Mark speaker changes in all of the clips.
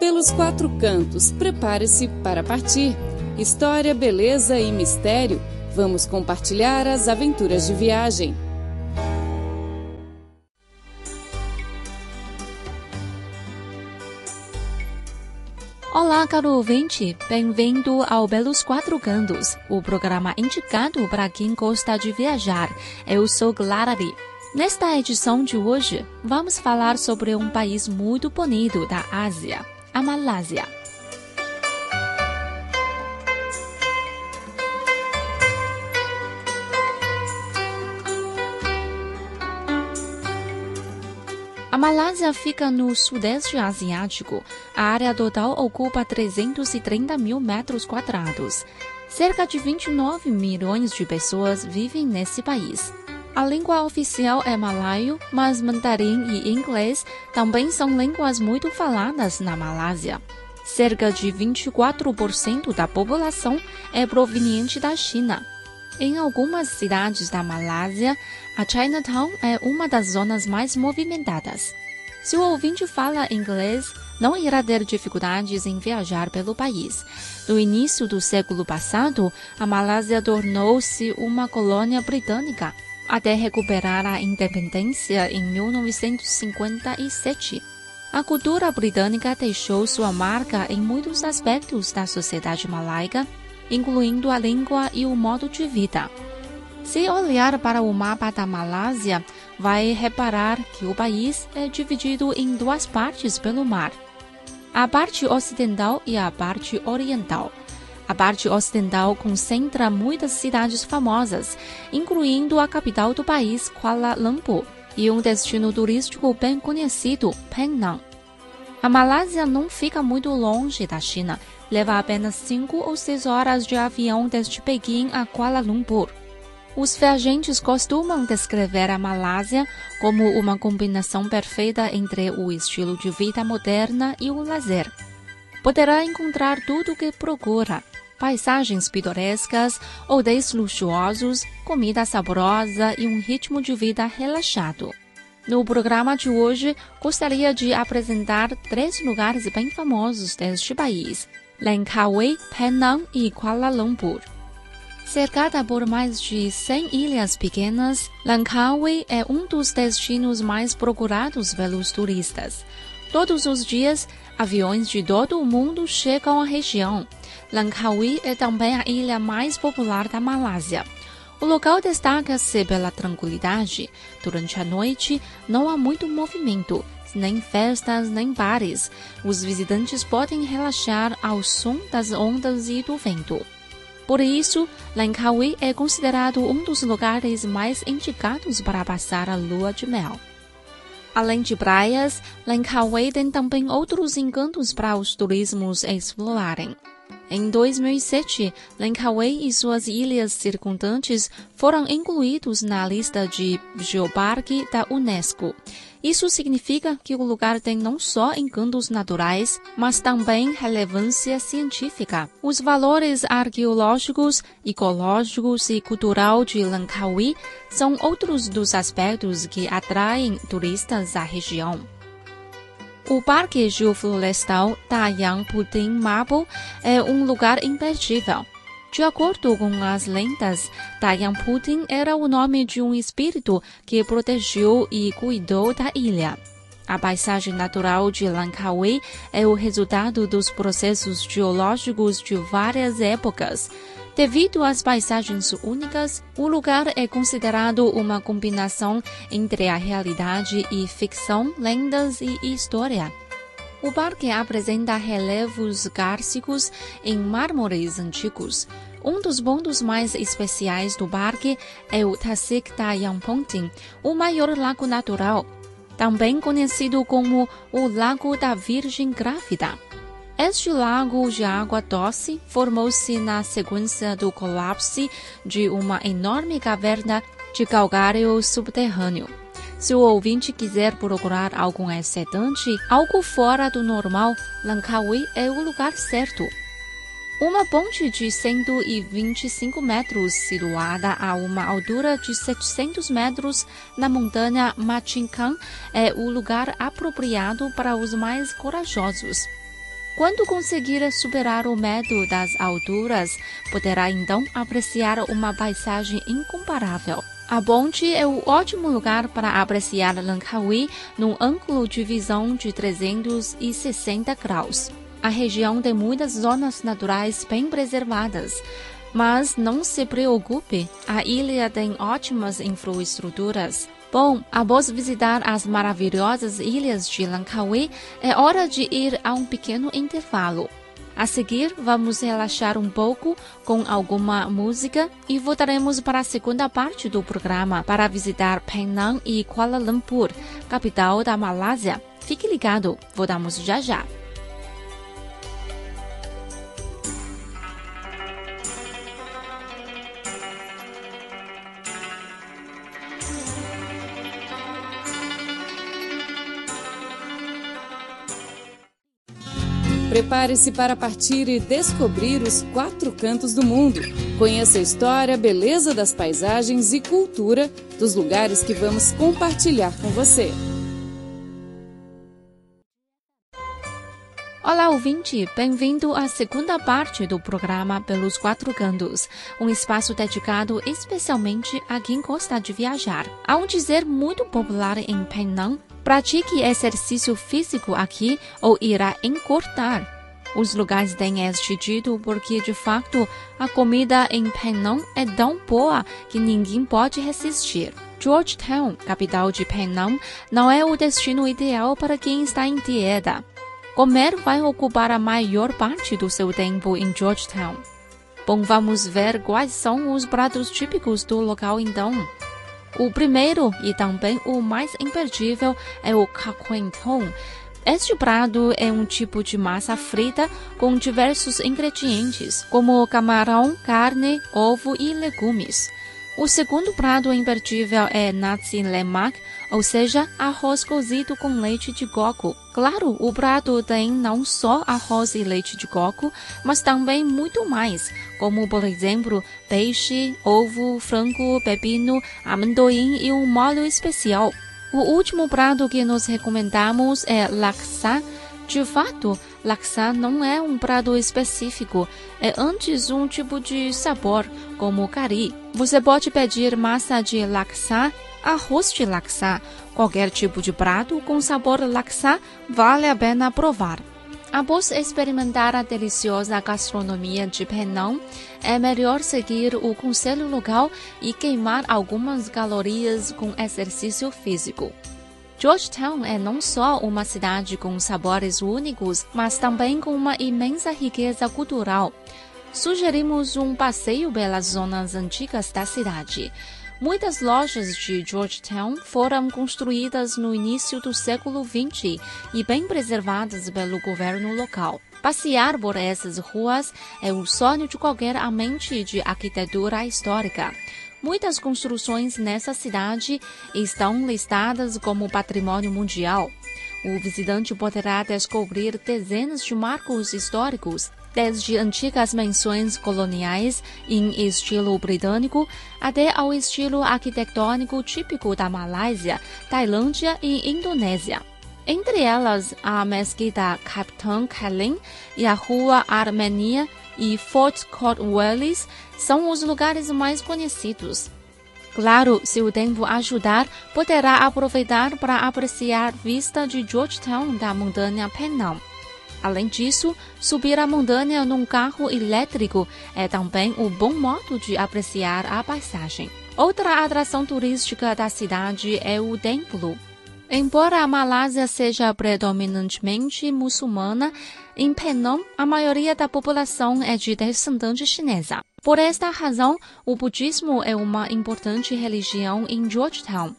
Speaker 1: Pelos quatro cantos, prepare-se para partir. História, beleza e mistério. Vamos compartilhar as aventuras de viagem.
Speaker 2: Olá, caro ouvinte, bem-vindo ao Belos Quatro Cantos, o programa indicado para quem gosta de viajar. Eu sou Glari. Nesta edição de hoje, vamos falar sobre um país muito bonito da Ásia, a Malásia. A Malásia fica no Sudeste Asiático. A área total ocupa 330 mil metros quadrados. Cerca de 29 milhões de pessoas vivem nesse país. A língua oficial é malaio, mas mandarim e inglês também são línguas muito faladas na Malásia. Cerca de 24% da população é proveniente da China. Em algumas cidades da Malásia, a Chinatown é uma das zonas mais movimentadas. Se o ouvinte fala inglês, não irá ter dificuldades em viajar pelo país. No início do século passado, a Malásia tornou-se uma colônia britânica, até recuperar a independência em 1957. A cultura britânica deixou sua marca em muitos aspectos da sociedade malaica incluindo a língua e o modo de vida. Se olhar para o mapa da Malásia, vai reparar que o país é dividido em duas partes pelo mar: a parte ocidental e a parte oriental. A parte ocidental concentra muitas cidades famosas, incluindo a capital do país, Kuala Lumpur, e um destino turístico bem conhecido, Penang. A Malásia não fica muito longe da China, leva apenas 5 ou 6 horas de avião desde Pequim a Kuala Lumpur. Os viajantes costumam descrever a Malásia como uma combinação perfeita entre o estilo de vida moderna e o lazer. Poderá encontrar tudo o que procura: paisagens pitorescas, hotéis luxuosos, comida saborosa e um ritmo de vida relaxado. No programa de hoje, gostaria de apresentar três lugares bem famosos deste país: Langkawi, Penang e Kuala Lumpur. Cercada por mais de 100 ilhas pequenas, Langkawi é um dos destinos mais procurados pelos turistas. Todos os dias, aviões de todo o mundo chegam à região. Langkawi é também a ilha mais popular da Malásia. O local destaca-se pela tranquilidade. Durante a noite, não há muito movimento, nem festas, nem bares. Os visitantes podem relaxar ao som das ondas e do vento. Por isso, Langkawi é considerado um dos lugares mais indicados para passar a lua de mel. Além de praias, Langkawi tem também outros encantos para os turismos explorarem. Em 2007, Langkawi e suas ilhas circundantes foram incluídos na lista de Geoparque da Unesco. Isso significa que o lugar tem não só encantos naturais, mas também relevância científica. Os valores arqueológicos, ecológicos e cultural de Langkawi são outros dos aspectos que atraem turistas à região. O Parque Geoflorestal Dayang Puting Mabo é um lugar imperdível. De acordo com as lendas, Dayang Puting era o nome de um espírito que protegeu e cuidou da ilha. A paisagem natural de Langkawi é o resultado dos processos geológicos de várias épocas. Devido às paisagens únicas, o lugar é considerado uma combinação entre a realidade e ficção, lendas e história. O parque apresenta relevos gársicos em mármores antigos. Um dos pontos mais especiais do parque é o Tasik Dayangponting, o maior lago natural, também conhecido como o Lago da Virgem Grávida. Este lago de água doce formou-se na sequência do colapso de uma enorme caverna de calcário subterrâneo. Se o ouvinte quiser procurar algum excedente, algo fora do normal, Langkawi é o lugar certo. Uma ponte de 125 metros, situada a uma altura de 700 metros na montanha Machinkan, é o lugar apropriado para os mais corajosos. Quando conseguir superar o medo das alturas, poderá então apreciar uma paisagem incomparável. A ponte é um ótimo lugar para apreciar Langkawi num ângulo de visão de 360 graus. A região tem muitas zonas naturais bem preservadas. Mas não se preocupe, a ilha tem ótimas infraestruturas. Bom, após visitar as maravilhosas ilhas de Langkawi, é hora de ir a um pequeno intervalo. A seguir, vamos relaxar um pouco com alguma música e voltaremos para a segunda parte do programa para visitar Penang e Kuala Lumpur, capital da Malásia. Fique ligado, voltamos já já.
Speaker 1: Prepare-se para partir e descobrir os quatro cantos do mundo. Conheça a história, beleza das paisagens e cultura dos lugares que vamos compartilhar com você.
Speaker 2: Olá, ouvinte! Bem-vindo à segunda parte do programa Pelos Quatro Cantos, um espaço dedicado especialmente a quem gosta de viajar. Há um dizer muito popular em Penang Pratique exercício físico aqui ou irá encurtar. Os lugares têm este dito porque, de fato, a comida em Penang é tão boa que ninguém pode resistir. Georgetown, capital de Penang, não é o destino ideal para quem está em dieta. Comer vai ocupar a maior parte do seu tempo em Georgetown. Bom, vamos ver quais são os pratos típicos do local então. O primeiro e também o mais imperdível é o caquentong. Este prato é um tipo de massa frita com diversos ingredientes, como camarão, carne, ovo e legumes. O segundo prato imperdível é nasi lemak, ou seja, arroz cozido com leite de coco. Claro, o prato tem não só arroz e leite de coco, mas também muito mais, como por exemplo, peixe, ovo, frango, pepino, amendoim e um molho especial. O último prato que nos recomendamos é laksa. De fato, laksa não é um prato específico, é antes um tipo de sabor, como curry. Você pode pedir massa de laksa, arroz de laksa, qualquer tipo de prato com sabor laksa vale a pena provar. Após experimentar a deliciosa gastronomia de Penang, é melhor seguir o conselho local e queimar algumas calorias com exercício físico. Georgetown é não só uma cidade com sabores únicos, mas também com uma imensa riqueza cultural. Sugerimos um passeio pelas zonas antigas da cidade. Muitas lojas de Georgetown foram construídas no início do século XX e bem preservadas pelo governo local. Passear por essas ruas é o sonho de qualquer amante de arquitetura histórica. Muitas construções nessa cidade estão listadas como patrimônio mundial. O visitante poderá descobrir dezenas de marcos históricos, desde antigas menções coloniais em estilo britânico até ao estilo arquitetônico típico da Malásia, Tailândia e Indonésia. Entre elas, a mesquita Capitão Kalim e a Rua Armênia e Fort Cornwallis são os lugares mais conhecidos. Claro, se o tempo ajudar, poderá aproveitar para apreciar vista de Georgetown da montanha Penang. Além disso, subir a montanha num carro elétrico é também um bom modo de apreciar a paisagem. Outra atração turística da cidade é o templo. Embora a Malásia seja predominantemente muçulmana, em Penang a maioria da população é de descendente chinesa. Por esta razão, o budismo é uma importante religião em Georgetown.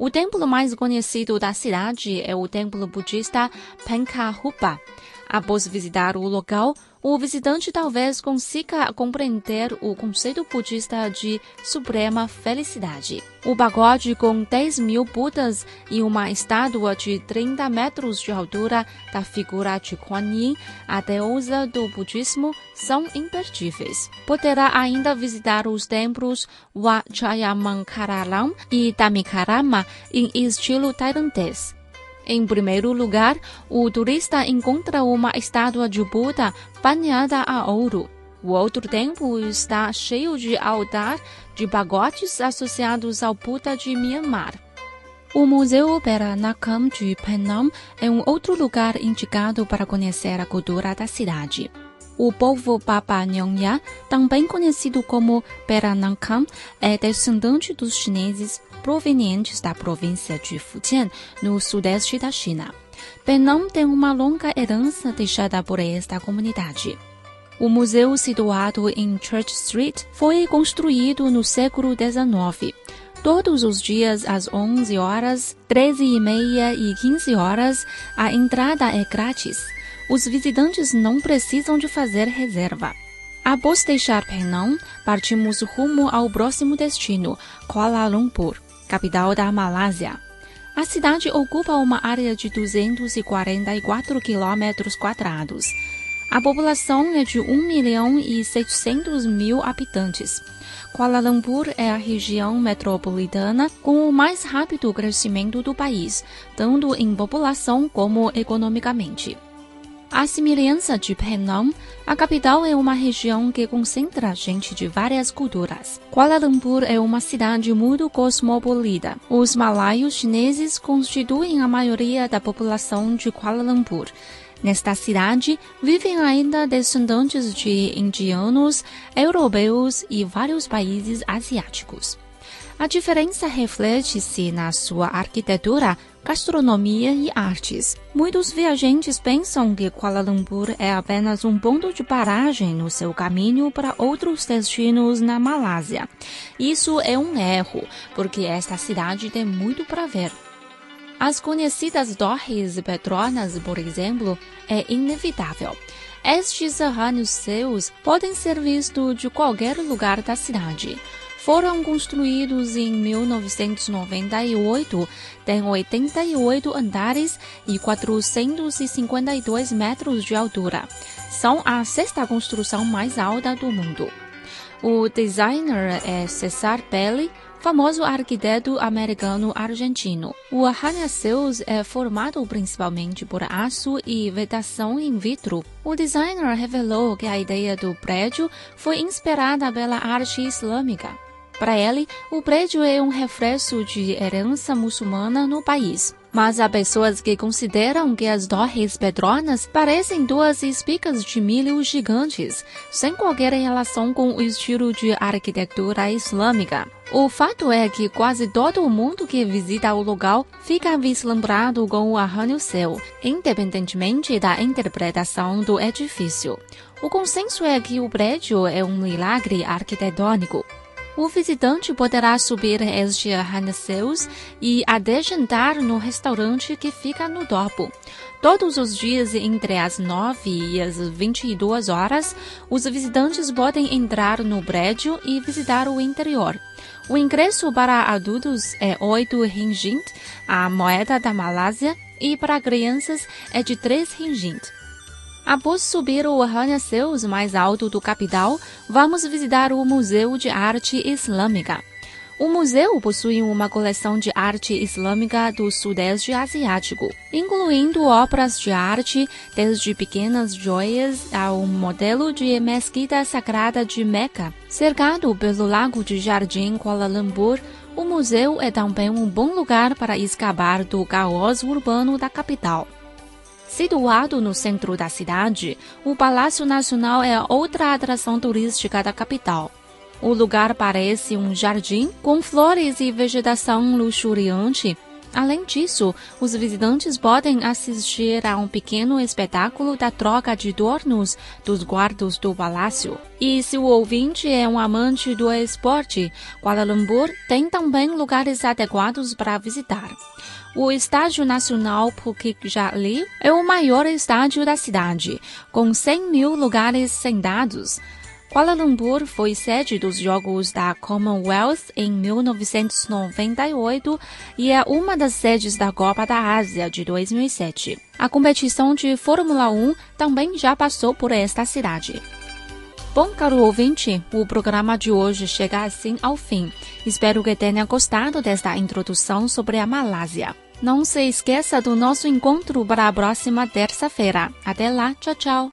Speaker 2: O templo mais conhecido da cidade é o templo budista Pankahupa. Após visitar o local, o visitante talvez consiga compreender o conceito budista de suprema felicidade. O pagode com 10 mil Budas e uma estátua de 30 metros de altura da figura de Kuan Yin, a deusa do budismo, são imperdíveis. Poderá ainda visitar os templos Wat Chayamankaralam e Damikarama em estilo tailandês. Em primeiro lugar, o turista encontra uma estátua de Buda banhada a ouro. O outro templo está cheio de altar de pagodes associados ao Buda de Myanmar. O Museu Peranakan de Penang é um outro lugar indicado para conhecer a cultura da cidade. O povo Papa Nyongya, também conhecido como Peranakan, é descendente dos chineses provenientes da província de Fujian, no sudeste da China. Penang tem uma longa herança deixada por esta comunidade. O museu, situado em Church Street, foi construído no século XIX. Todos os dias, às 11 horas, 13 e meia e 15 horas, a entrada é grátis. Os visitantes não precisam de fazer reserva. Após deixar Penang, partimos rumo ao próximo destino, Kuala Lumpur, capital da Malásia. A cidade ocupa uma área de 244 quilômetros quadrados. A população é de 1 milhão e 600 mil habitantes. Kuala Lumpur é a região metropolitana com o mais rápido crescimento do país, tanto em população como economicamente. A semelhança de Penang, a capital é uma região que concentra gente de várias culturas. Kuala Lumpur é uma cidade muito cosmopolita. Os malaios chineses constituem a maioria da população de Kuala Lumpur. Nesta cidade vivem ainda descendentes de indianos, europeus e vários países asiáticos. A diferença reflete-se na sua arquitetura, gastronomia e artes. Muitos viajantes pensam que Kuala Lumpur é apenas um ponto de paragem no seu caminho para outros destinos na Malásia. Isso é um erro, porque esta cidade tem muito para ver. As conhecidas torres petronas, por exemplo, é inevitável. Estes arranha-céus podem ser vistos de qualquer lugar da cidade. Foram construídos em 1998, têm 88 andares e 452 metros de altura. São a sexta construção mais alta do mundo. O designer é Cesar Pelli, famoso arquiteto americano-argentino. O arranha-céus é formado principalmente por aço e vedação in vitro. O designer revelou que a ideia do prédio foi inspirada pela arte islâmica. Para ele, o prédio é um reflexo de herança muçulmana no país. Mas há pessoas que consideram que as torres pedronas parecem duas espigas de milho gigantes, sem qualquer relação com o estilo de arquitetura islâmica. O fato é que quase todo mundo que visita o local fica vislumbrado com o arranha-céu, independentemente da interpretação do edifício. O consenso é que o prédio é um milagre arquitetônico. O visitante poderá subir este arranha-céus e adejantar no restaurante que fica no topo. Todos os dias, entre as 9 e as 22 horas, os visitantes podem entrar no prédio e visitar o interior. O ingresso para adultos é 8 ringgit, a moeda da Malásia, e para crianças é de 3 ringgit. Após subir o arranha-céus mais alto do capital, vamos visitar o Museu de Arte Islâmica. O museu possui uma coleção de arte islâmica do Sudeste Asiático, incluindo obras de arte desde pequenas joias ao modelo de mesquita sagrada de Meca. Cercado pelo Lago de Jardim Kuala Lumpur, o museu é também um bom lugar para escapar do caos urbano da capital. Situado no centro da cidade, o Palácio Nacional é outra atração turística da capital. O lugar parece um jardim com flores e vegetação luxuriante. Além disso, os visitantes podem assistir a um pequeno espetáculo da troca de adornos dos guardas do palácio. E se o ouvinte é um amante do esporte, Kuala Lumpur tem também lugares adequados para visitar. O Estádio Nacional Bukit Jalil é o maior estádio da cidade, com 100 mil lugares sentados. Kuala Lumpur foi sede dos Jogos da Commonwealth em 1998 e é uma das sedes da Copa da Ásia de 2007. A competição de Fórmula 1 também já passou por esta cidade. Bom, caro ouvinte, o programa de hoje chega assim ao fim. Espero que tenha gostado desta introdução sobre a Malásia. Não se esqueça do nosso encontro para a próxima terça-feira. Até lá, tchau, tchau.